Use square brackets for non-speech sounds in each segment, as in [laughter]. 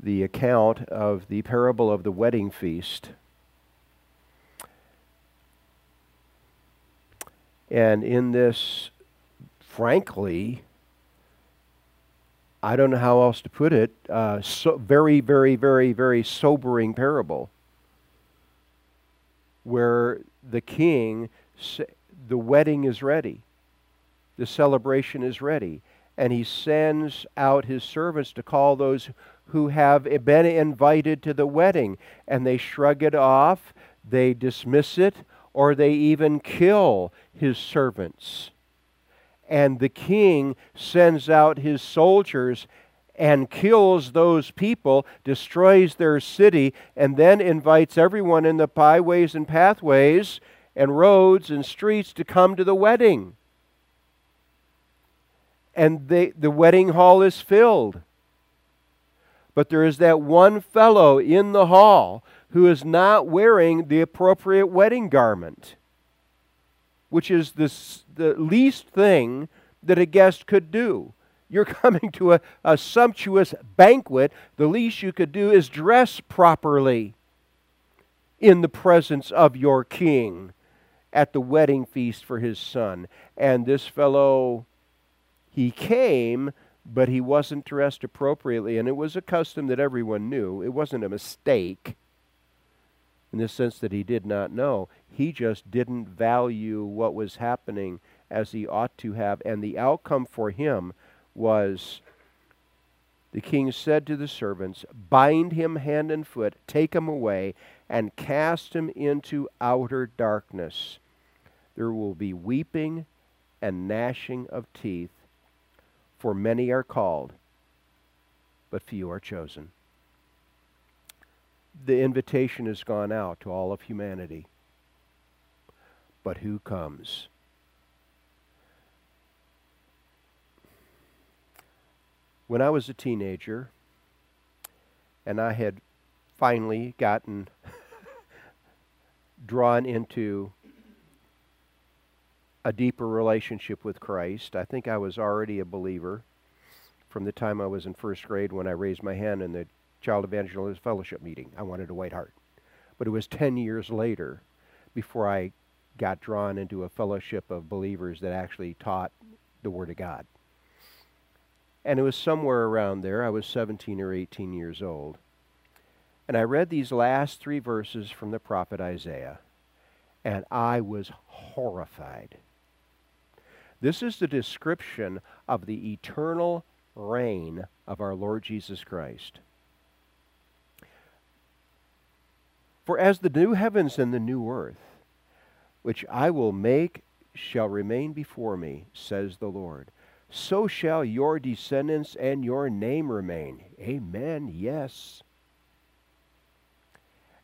the account of the parable of the wedding feast. And in this, frankly, I don't know how else to put it, uh, so very, very, very, very sobering parable where the king, the wedding is ready, the celebration is ready, and he sends out his servants to call those who have been invited to the wedding, and they shrug it off, they dismiss it, or they even kill his servants. And the king sends out his soldiers and kills those people, destroys their city, and then invites everyone in the byways and pathways and roads and streets to come to the wedding. And they, the wedding hall is filled. But there is that one fellow in the hall who is not wearing the appropriate wedding garment, which is the, the least thing that a guest could do. You're [laughs] coming to a, a sumptuous banquet. The least you could do is dress properly in the presence of your king at the wedding feast for his son. And this fellow, he came, but he wasn't dressed appropriately. And it was a custom that everyone knew. It wasn't a mistake in the sense that he did not know. He just didn't value what was happening as he ought to have. And the outcome for him was the king said to the servants, Bind him hand and foot, take him away, and cast him into outer darkness. There will be weeping and gnashing of teeth, for many are called, but few are chosen. The invitation has gone out to all of humanity. But who comes? when I was a teenager and I had finally gotten [laughs] drawn into a deeper relationship with Christ, I think I was already a believer from the time I was in first grade when I raised my hand in the Child Evangelist Fellowship meeting. I wanted a white heart. But it was 10 years later before I got drawn into a fellowship of believers that actually taught the Word of God. And it was somewhere around there. I was 17 or 18 years old. And I read these last three verses from the prophet Isaiah, and I was horrified. This is the description of the eternal reign of our Lord Jesus Christ. For as the new heavens and the new earth, which I will make, shall remain before me, says the Lord, so shall your descendants and your name remain. Amen. Yes.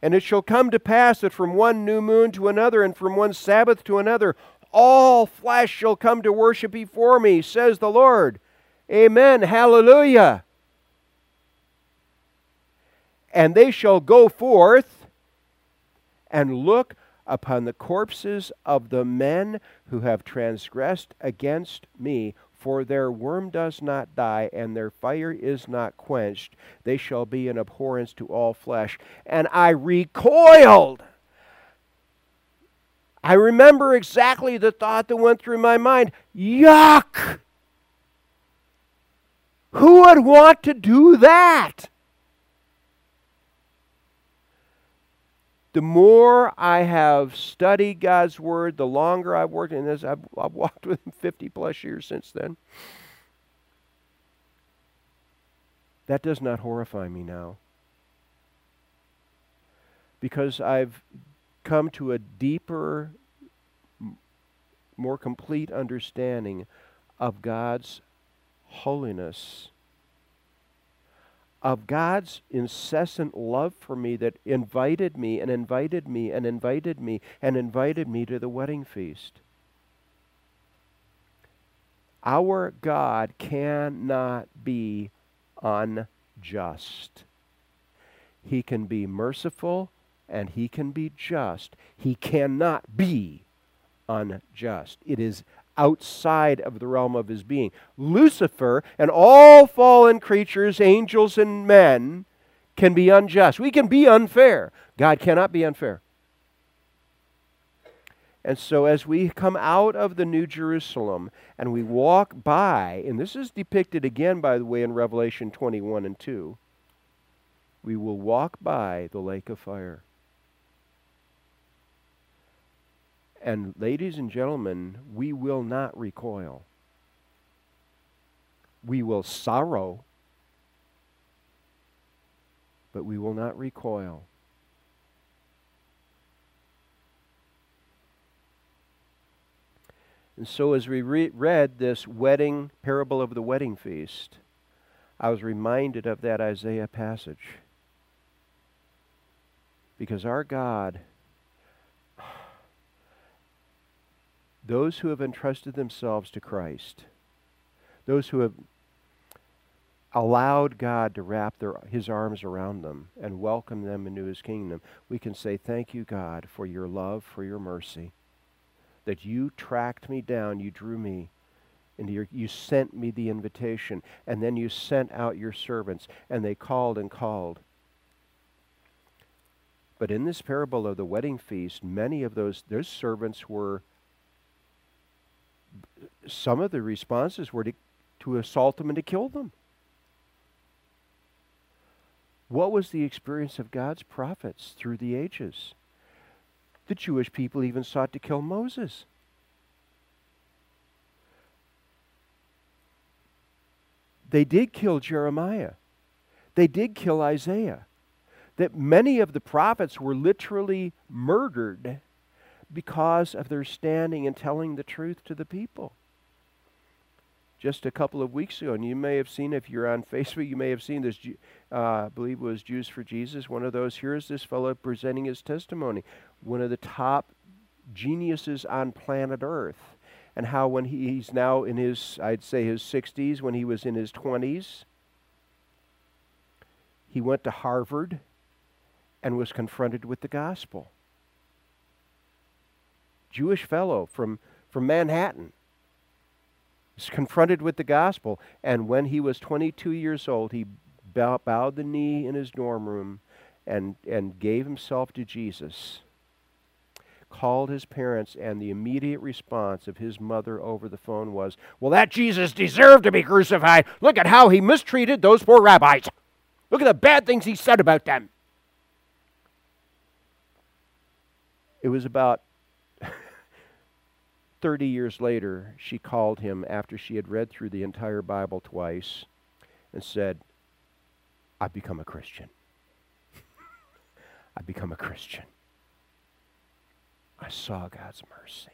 And it shall come to pass that from one new moon to another, and from one Sabbath to another, all flesh shall come to worship before me, says the Lord. Amen. Hallelujah. And they shall go forth and look upon the corpses of the men who have transgressed against me for their worm does not die, and their fire is not quenched. They shall be an abhorrence to all flesh. And I recoiled. I remember exactly the thought that went through my mind Yuck! Who would want to do that? the more I have studied God's Word, the longer I've worked in this, I've, I've walked with Him 50 plus years since then. That does not horrify me now. Because I've come to a deeper, more complete understanding of God's holiness of God's incessant love for me that invited me and invited me and invited me and invited me to the wedding feast. Our God cannot be unjust. He can be merciful and he can be just. He cannot be unjust. It is outside of the realm of his being. Lucifer and all fallen creatures, angels and men, can be unjust. We can be unfair. God cannot be unfair. And so, as we come out of the New Jerusalem and we walk by, and this is depicted again, by the way, in Revelation 21 and 2, we will walk by the lake of fire. And, ladies and gentlemen, we will not recoil. We will sorrow, but we will not recoil. And so, as we re- read this wedding parable of the wedding feast, I was reminded of that Isaiah passage. Because our God, those who have entrusted themselves to Christ, those who have allowed God to wrap their, his arms around them and welcome them into his kingdom, we can say, Thank you, God, for your love, for your mercy that you tracked me down, you drew me, and you sent me the invitation, and then you sent out your servants, and they called and called. But in this parable of the wedding feast, many of those those servants were some of the responses were to, to assault them and to kill them. What was the experience of God's prophets through the ages? The Jewish people even sought to kill Moses. They did kill Jeremiah. They did kill Isaiah. That many of the prophets were literally murdered because of their standing and telling the truth to the people just a couple of weeks ago, and you may have seen if you're on [laughs] Facebook, you may have seen this. Uh, I believe was Jews for Jesus. One of those. Here's this fellow presenting his testimony. One of the top geniuses on planet Earth, and how when he, he's now in his, I'd say his 60s, when he was in his 20s, he went to Harvard and was confronted with the gospel. Jewish fellow from from Manhattan was confronted with the gospel. And when he was 22 years old, he bow, bowed the knee in his dorm room and, and gave himself to Jesus. Called his parents, and the immediate response of his mother over the phone was, Well, that Jesus deserved to be crucified. Look at how he mistreated those poor rabbis. Look at the bad things he said about them. It was about 30 years later, she called him after she had read through the entire Bible twice and said, I've become a Christian. I've become a Christian. I saw God's mercy.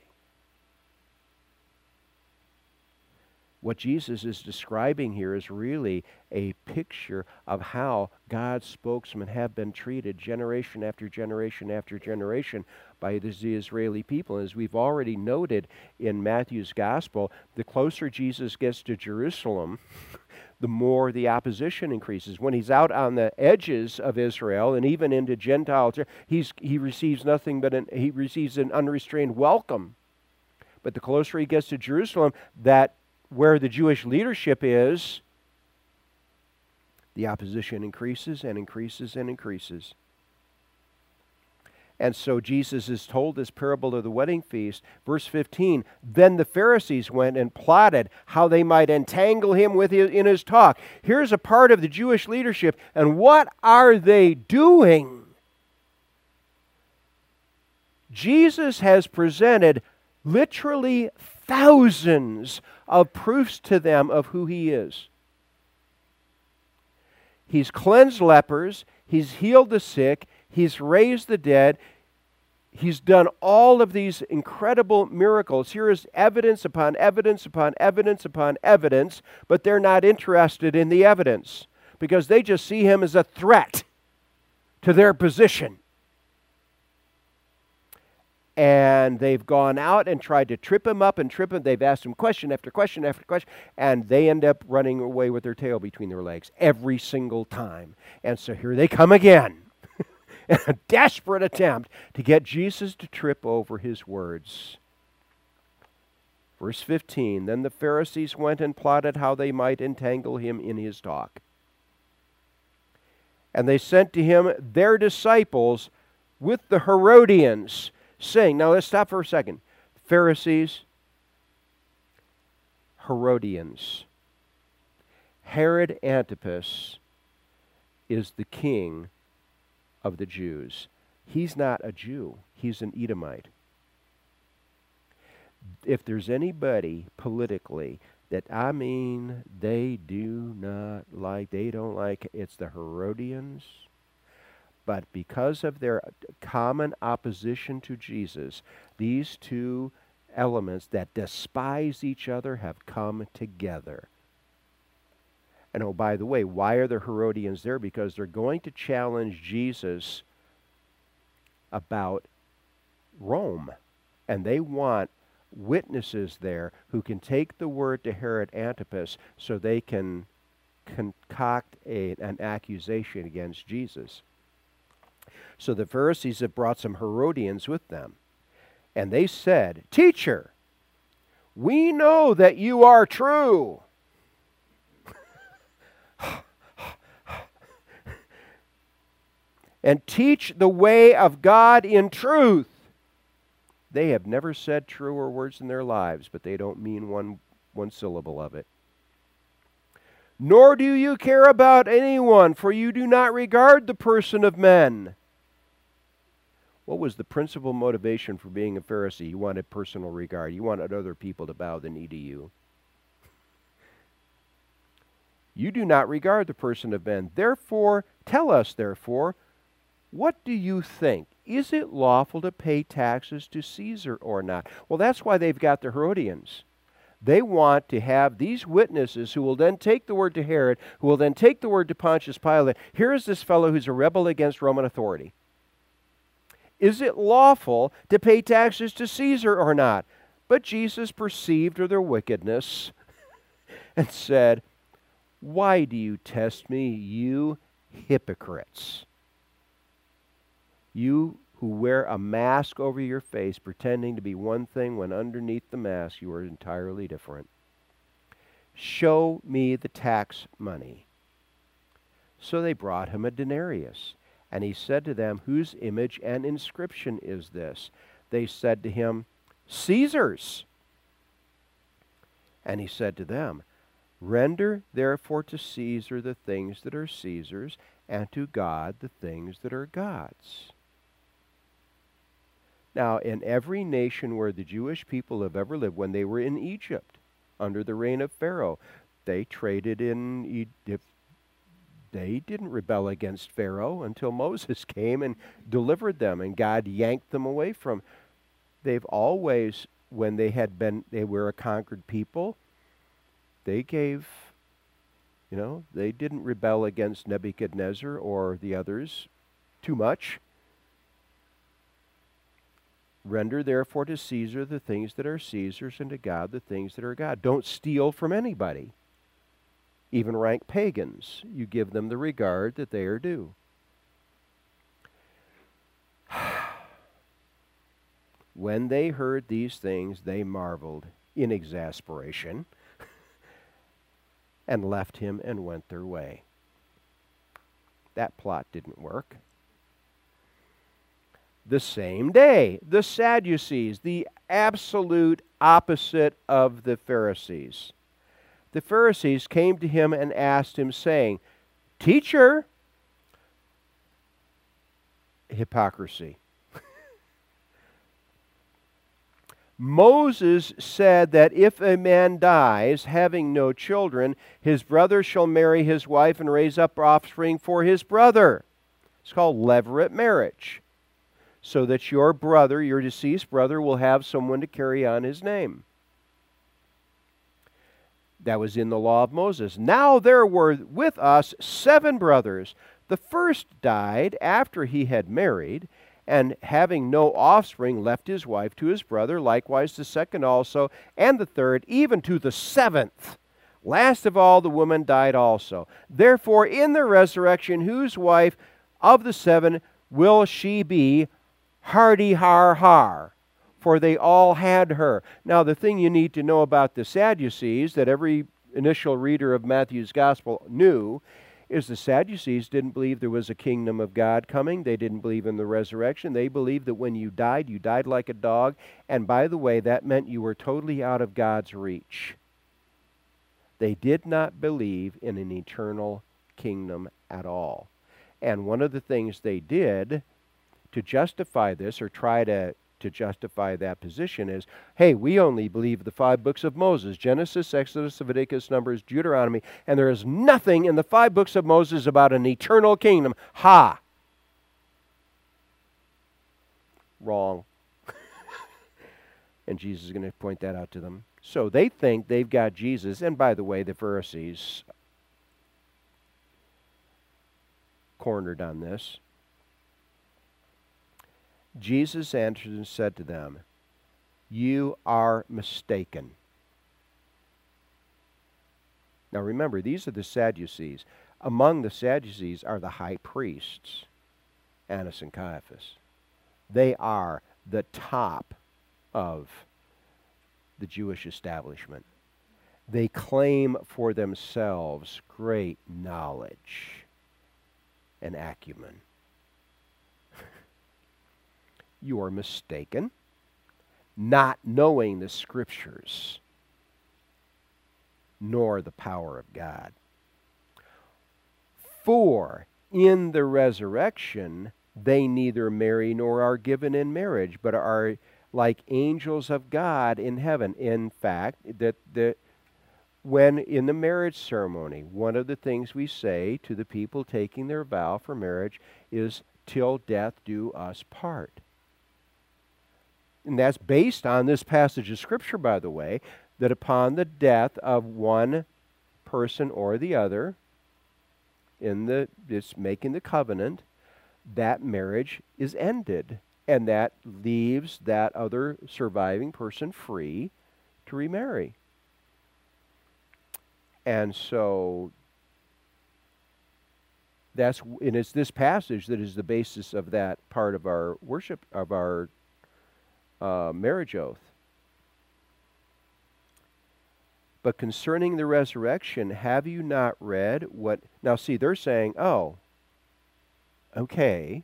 What Jesus is describing here is really a picture of how God's spokesmen have been treated generation after generation after generation by the Israeli people. As we've already noted in Matthew's gospel, the closer Jesus gets to Jerusalem, [laughs] the more the opposition increases. When he's out on the edges of Israel and even into Gentile, he's, he receives nothing but an, he receives an unrestrained welcome. But the closer he gets to Jerusalem, that where the Jewish leadership is, the opposition increases and increases and increases. And so Jesus is told this parable of the wedding feast. Verse 15 Then the Pharisees went and plotted how they might entangle him with his, in his talk. Here's a part of the Jewish leadership. And what are they doing? Jesus has presented literally thousands of proofs to them of who he is. He's cleansed lepers, he's healed the sick, he's raised the dead, he's done all of these incredible miracles. Here is evidence upon evidence upon evidence upon evidence, but they're not interested in the evidence because they just see him as a threat to their position and they've gone out and tried to trip him up and trip him. They've asked him question after question after question, and they end up running away with their tail between their legs every single time. And so here they come again. A desperate attempt to get Jesus to trip over his words. Verse 15 Then the Pharisees went and plotted how they might entangle him in his talk. And they sent to him their disciples with the Herodians, saying, Now let's stop for a second. Pharisees, Herodians. Herod Antipas is the king of the Jews. He's not a Jew, he's an Edomite. If there's anybody politically that I mean they do not like, they don't like, it's the Herodians. But because of their common opposition to Jesus, these two elements that despise each other have come together. And oh, by the way, why are the Herodians there? Because they're going to challenge Jesus about Rome. And they want witnesses there who can take the word to Herod Antipas so they can concoct a, an accusation against Jesus. So the Pharisees have brought some Herodians with them. And they said, Teacher, we know that you are true. And teach the way of God in truth. They have never said truer words in their lives, but they don't mean one, one syllable of it. Nor do you care about anyone, for you do not regard the person of men. What was the principal motivation for being a Pharisee? You wanted personal regard. You wanted other people to bow the knee to you. You do not regard the person of men. Therefore, tell us, therefore, what do you think? Is it lawful to pay taxes to Caesar or not? Well, that's why they've got the Herodians. They want to have these witnesses who will then take the word to Herod, who will then take the word to Pontius Pilate. Here is this fellow who's a rebel against Roman authority. Is it lawful to pay taxes to Caesar or not? But Jesus perceived their wickedness [laughs] and said, Why do you test me, you hypocrites? You who wear a mask over your face, pretending to be one thing when underneath the mask you are entirely different. Show me the tax money. So they brought him a denarius. And he said to them, Whose image and inscription is this? They said to him, Caesar's. And he said to them, Render therefore to Caesar the things that are Caesar's, and to God the things that are God's. Now, in every nation where the Jewish people have ever lived, when they were in Egypt under the reign of Pharaoh, they traded in, if they didn't rebel against Pharaoh until [laughs] Moses came and delivered them, and God yanked them away from. They've always, when they had been, they were a conquered people, they gave, you know, they didn't rebel against Nebuchadnezzar or the others too much. Render therefore to Caesar the things that are Caesar's, and to God the things that are God. Don't steal from anybody. Even rank pagans, you give them the regard that they are due. [sighs] when they heard these things, they marveled in exasperation and left him and went their way. That plot didn't work the same day. The Sadducees, the absolute opposite of the Pharisees. The Pharisees came to him and asked him, saying, Teacher, hypocrisy. Moses said that if a man dies having no children, his brother shall marry his wife and raise up offspring for his brother. It's called levirate marriage so that your brother, your deceased brother, will have someone to carry on his name. That was in the law of Moses. Now there were with us seven brothers. The first died after he had married, and having no offspring, left his wife to his brother, likewise the second also, and the third, even to the seventh. Last of all, the woman died also. Therefore, in the resurrection, whose wife of the seven will she be hardy har har, for they all had her. Now, the thing you need to know about the Sadducees that every initial reader of Matthew's gospel knew is the Sadducees didn't believe there was a kingdom of God coming. They didn't believe in the resurrection. They believed that when you died, you died like a dog. And by the way, that meant you were totally out of God's reach. They did not believe in an eternal kingdom at all. And one of the things they did to justify this or try to to justify that position is hey, we only believe the five books of Moses Genesis, Exodus, Leviticus, Numbers, Deuteronomy, and there is nothing in the five books of Moses about an eternal kingdom. Ha! Wrong. [laughs] and Jesus is going to point that out to them. So they think they've got Jesus, and by the way, the Pharisees cornered on this. Jesus answered and said to them, You are mistaken. Now remember, these are the Sadducees. Among the Sadducees are the high priests, Annas and Caiaphas. They are the top of the Jewish establishment. They claim for themselves great knowledge and acumen you are mistaken, not knowing the Scriptures, nor the power of God. For in the resurrection, they neither marry nor are given in marriage, but are like angels of God in heaven. In fact, that the when in the marriage ceremony, one of the things we say to the people taking their vow for marriage is, Till death do us part. And that's based on this passage of Scripture, by the way, that upon the death of one person or the other, in the it's making the covenant, that marriage is ended. And that leaves that other surviving person free to remarry. And so that's and it's this passage that is the basis of that part of our worship of our uh, marriage oath. But concerning the resurrection, have you not read what? Now, see, they're saying, oh, okay,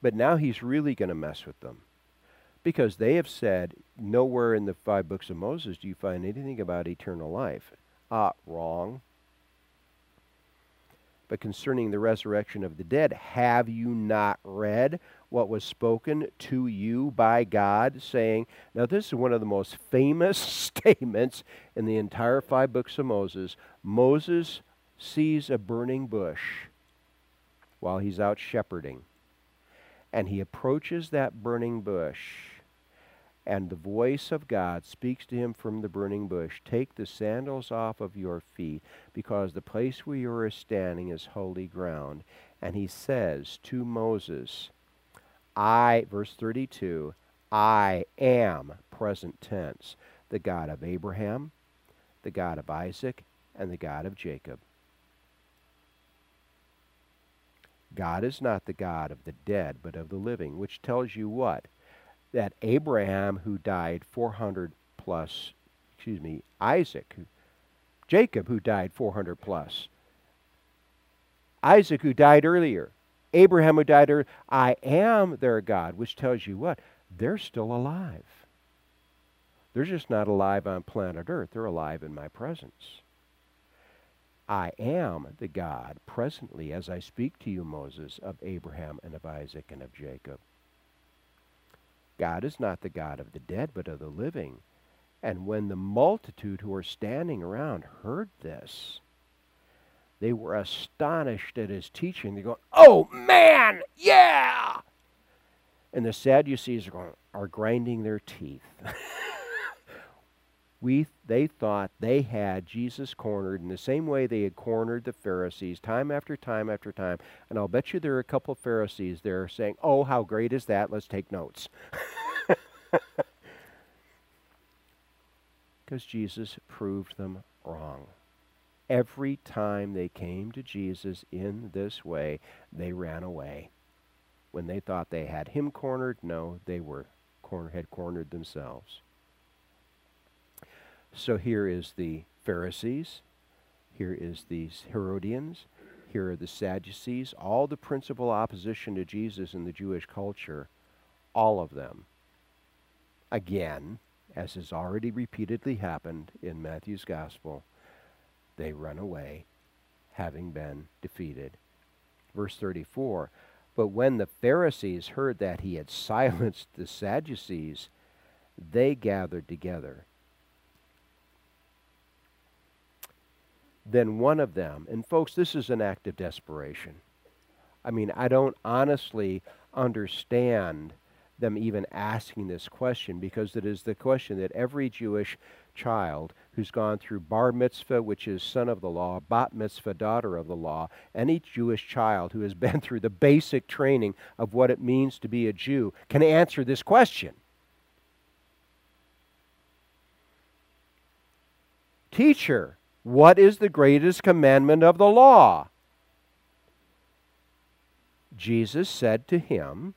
but now he's really going to mess with them. Because they have said, nowhere in the five books of Moses do you find anything about eternal life. Ah, wrong. But concerning the resurrection of the dead, have you not read what was spoken to you by God, saying, Now, this is one of the most famous [laughs] statements in the entire five books of Moses. Moses sees a burning bush while he's out shepherding, and he approaches that burning bush and the voice of God speaks to him from the burning bush Take the sandals off of your feet, because the place where you are standing is holy ground. And he says to Moses, I, verse 32, I am, present tense, the God of Abraham, the God of Isaac, and the God of Jacob. God is not the God of the dead, but of the living, which tells you what? that Abraham, who died 400 plus, excuse me, Isaac, Jacob, who died 400 plus, Isaac, who died earlier, Abraham, who died earlier, I am their God, which tells you what? They're still alive. They're just not alive on planet Earth, they're alive in my presence. I am the God presently as I speak to you, Moses, of Abraham and of Isaac and of Jacob. God is not the God of the dead, but of the living. And when the multitude who were standing around heard this, they were astonished at his teaching. They go, "Oh man, yeah!" And the Sadducees are going, are grinding their teeth. [laughs] we they thought they had Jesus cornered in the same way they had cornered the Pharisees time after time after time. And I'll bet you there are a couple of Pharisees there saying, "Oh, how great is that? Let's take notes." [laughs] Because Jesus proved them wrong. Every time they came to Jesus in this way, they ran away. When they thought they had him cornered, no, they were corner, had cornered themselves. So here is the Pharisees, here is these Herodians, Here are the Sadducees, all the principal opposition to Jesus in the Jewish culture, all of them. Again, as has already repeatedly happened in Matthew's Gospel, they run away, having been defeated. Verse 34 But when the Pharisees heard that he had [laughs] silenced the Sadducees, they gathered together. Then one of them, and folks, this is an act of desperation. I mean, I don't honestly understand them even asking this question because it is the question that every Jewish child who's gone through bar mitzvah, which is son of the law, bat mitzvah, daughter of the law, any Jewish child who has [laughs] been through the basic training of what it means to be a Jew can answer this question. Teacher, what is the greatest commandment of the law? Jesus said to him,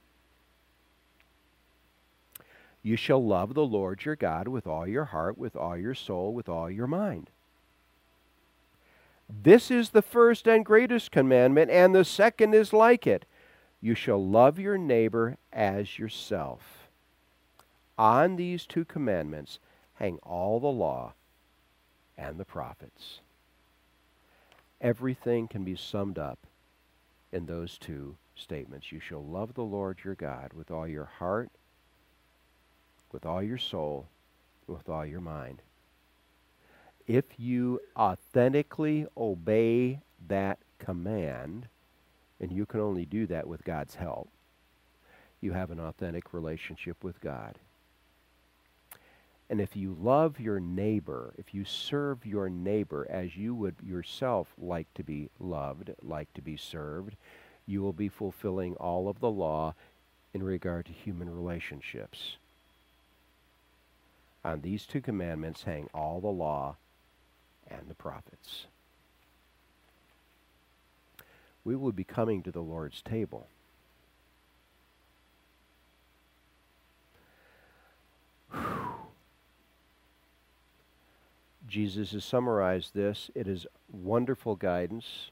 You shall love the Lord your God with all your heart, with all your soul, with all your mind. This is the first and greatest commandment, and the second is like it. You shall love your neighbor as yourself. On these two commandments hang all the law and the prophets. Everything can be summed up in those two statements. You shall love the Lord your God with all your heart, with all your soul, with all your mind. If you authentically obey that command, and you can only do that with God's help, you have an authentic relationship with God. And if you love your neighbor, if you serve your neighbor as you would yourself like to be loved, like to be served, you will be fulfilling all of the law in regard to human relationships. On these two commandments hang all the law and the prophets. We will be coming to the Lord's table. Jesus has summarized this. It is wonderful guidance.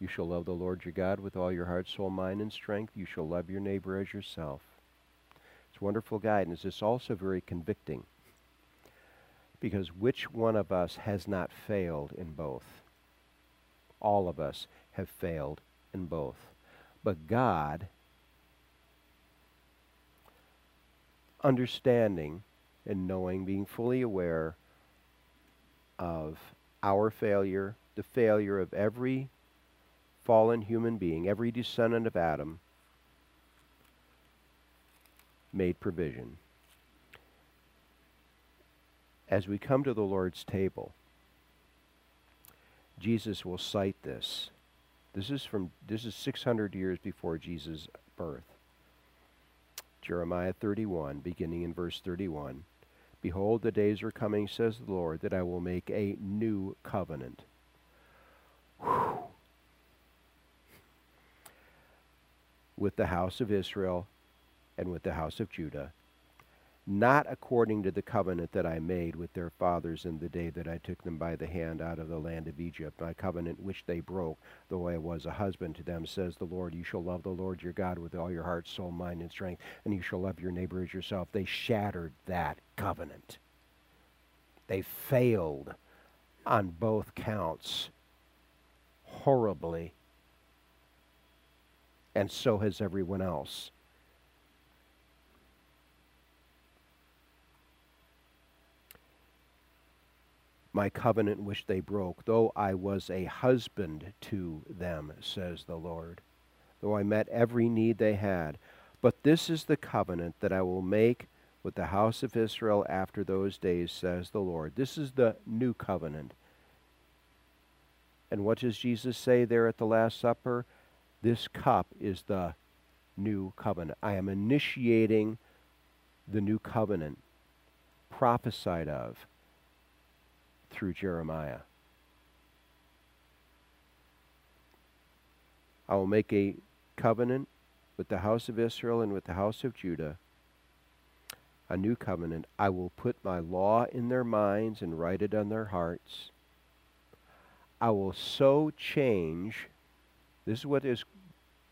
You shall love the Lord your God with all your heart, soul, mind, and strength. You shall love your neighbor as yourself. It's wonderful guidance. It's also very convicting. Because which one of us has not failed in both? All of us have failed in both. But God, understanding and knowing, being fully aware of our failure, the failure of every fallen human being, every descendant of Adam, made provision. As we come to the Lord's table, Jesus will cite this. This is from this is 600 years before Jesus' birth. Jeremiah 31, beginning in verse 31. Behold, the days are coming, says the Lord, that I will make a new covenant. Whew. With the house of Israel and with the house of Judah, not according to the covenant that I made with their fathers in the day that I took them by the hand out of the land of Egypt, my covenant which they broke, though I was a husband to them, says the Lord. You shall love the Lord your God with all your heart, soul, mind, and strength, and you shall love your neighbor as yourself. They shattered that covenant. They failed on both counts horribly, and so has everyone else. My covenant which they broke, though I was a husband to them, says the Lord, though I met every need they had. But this is the covenant that I will make with the house of Israel after those days, says the Lord. This is the new covenant. And what does Jesus say there at the Last Supper? This cup is the new covenant. I am initiating the new covenant prophesied of through Jeremiah. I will make a covenant with the house of Israel and with the house of Judah, a new covenant. I will put my law in their minds and write it on their hearts. I will so change This is what is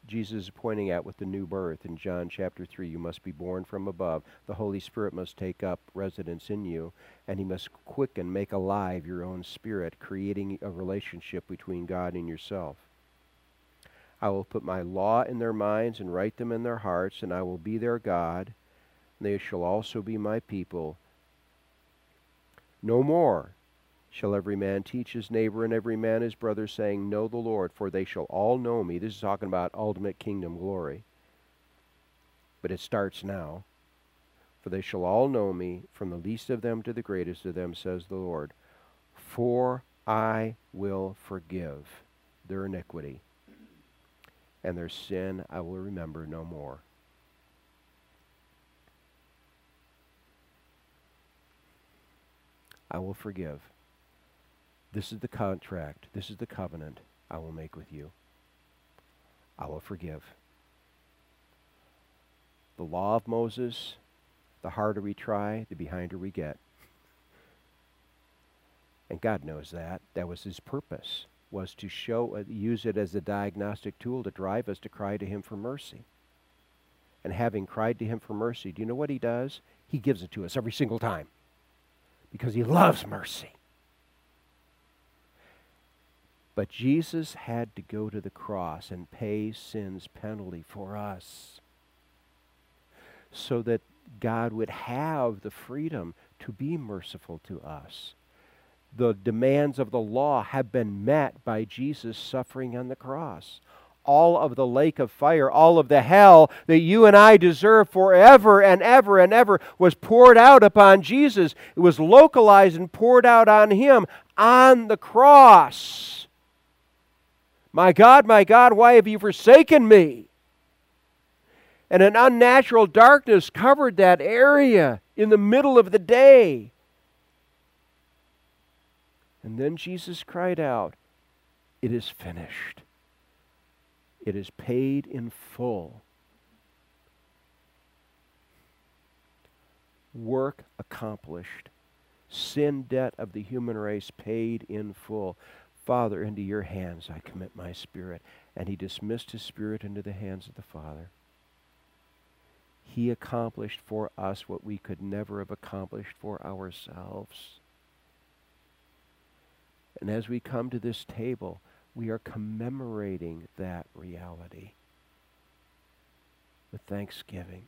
Jesus is pointing out with the new birth in John chapter 3. You must be born from above. The Holy Spirit must take up residence in you, and He must quicken, make alive your own spirit, creating a relationship between God and yourself. I will put my law in their minds and write them in their hearts, and I will be their God. They shall also be my people. No more shall every man teach his neighbor and every man his brother, saying, Know the Lord, for they shall all know me. This is talking about ultimate kingdom glory. But it starts now. For they shall all know me, from the least of them to the greatest of them, says the Lord. For I will forgive their iniquity, and their sin I will remember no more. I will forgive. This is the contract. This is the covenant I will make with you. I will forgive. The law of Moses, the harder we try, the behinder we get. And God knows that. That was his purpose, was to show, uh, use it as a diagnostic tool to drive us to cry to him for mercy. And having cried to him for mercy, do you know what he does? He gives it to us every single time because he loves mercy. But Jesus had to go to the cross and pay sin's penalty for us so that God would have the freedom to be merciful to us. The demands of the law have been met by Jesus suffering on the cross. All of the lake of fire, all of the hell that you and I deserve forever and ever and ever was poured out upon Jesus. It was localized and poured out on him on the cross. My God, my God, why have you forsaken me? And an unnatural darkness covered that area in the middle of the day. And then Jesus cried out, It is finished. It is paid in full. Work accomplished. Sin debt of the human race paid in full. Father, into your hands I commit my spirit. And he dismissed his spirit into the hands of the Father. He accomplished for us what we could never have accomplished for ourselves. And as we come to this table, we are commemorating that reality with thanksgiving.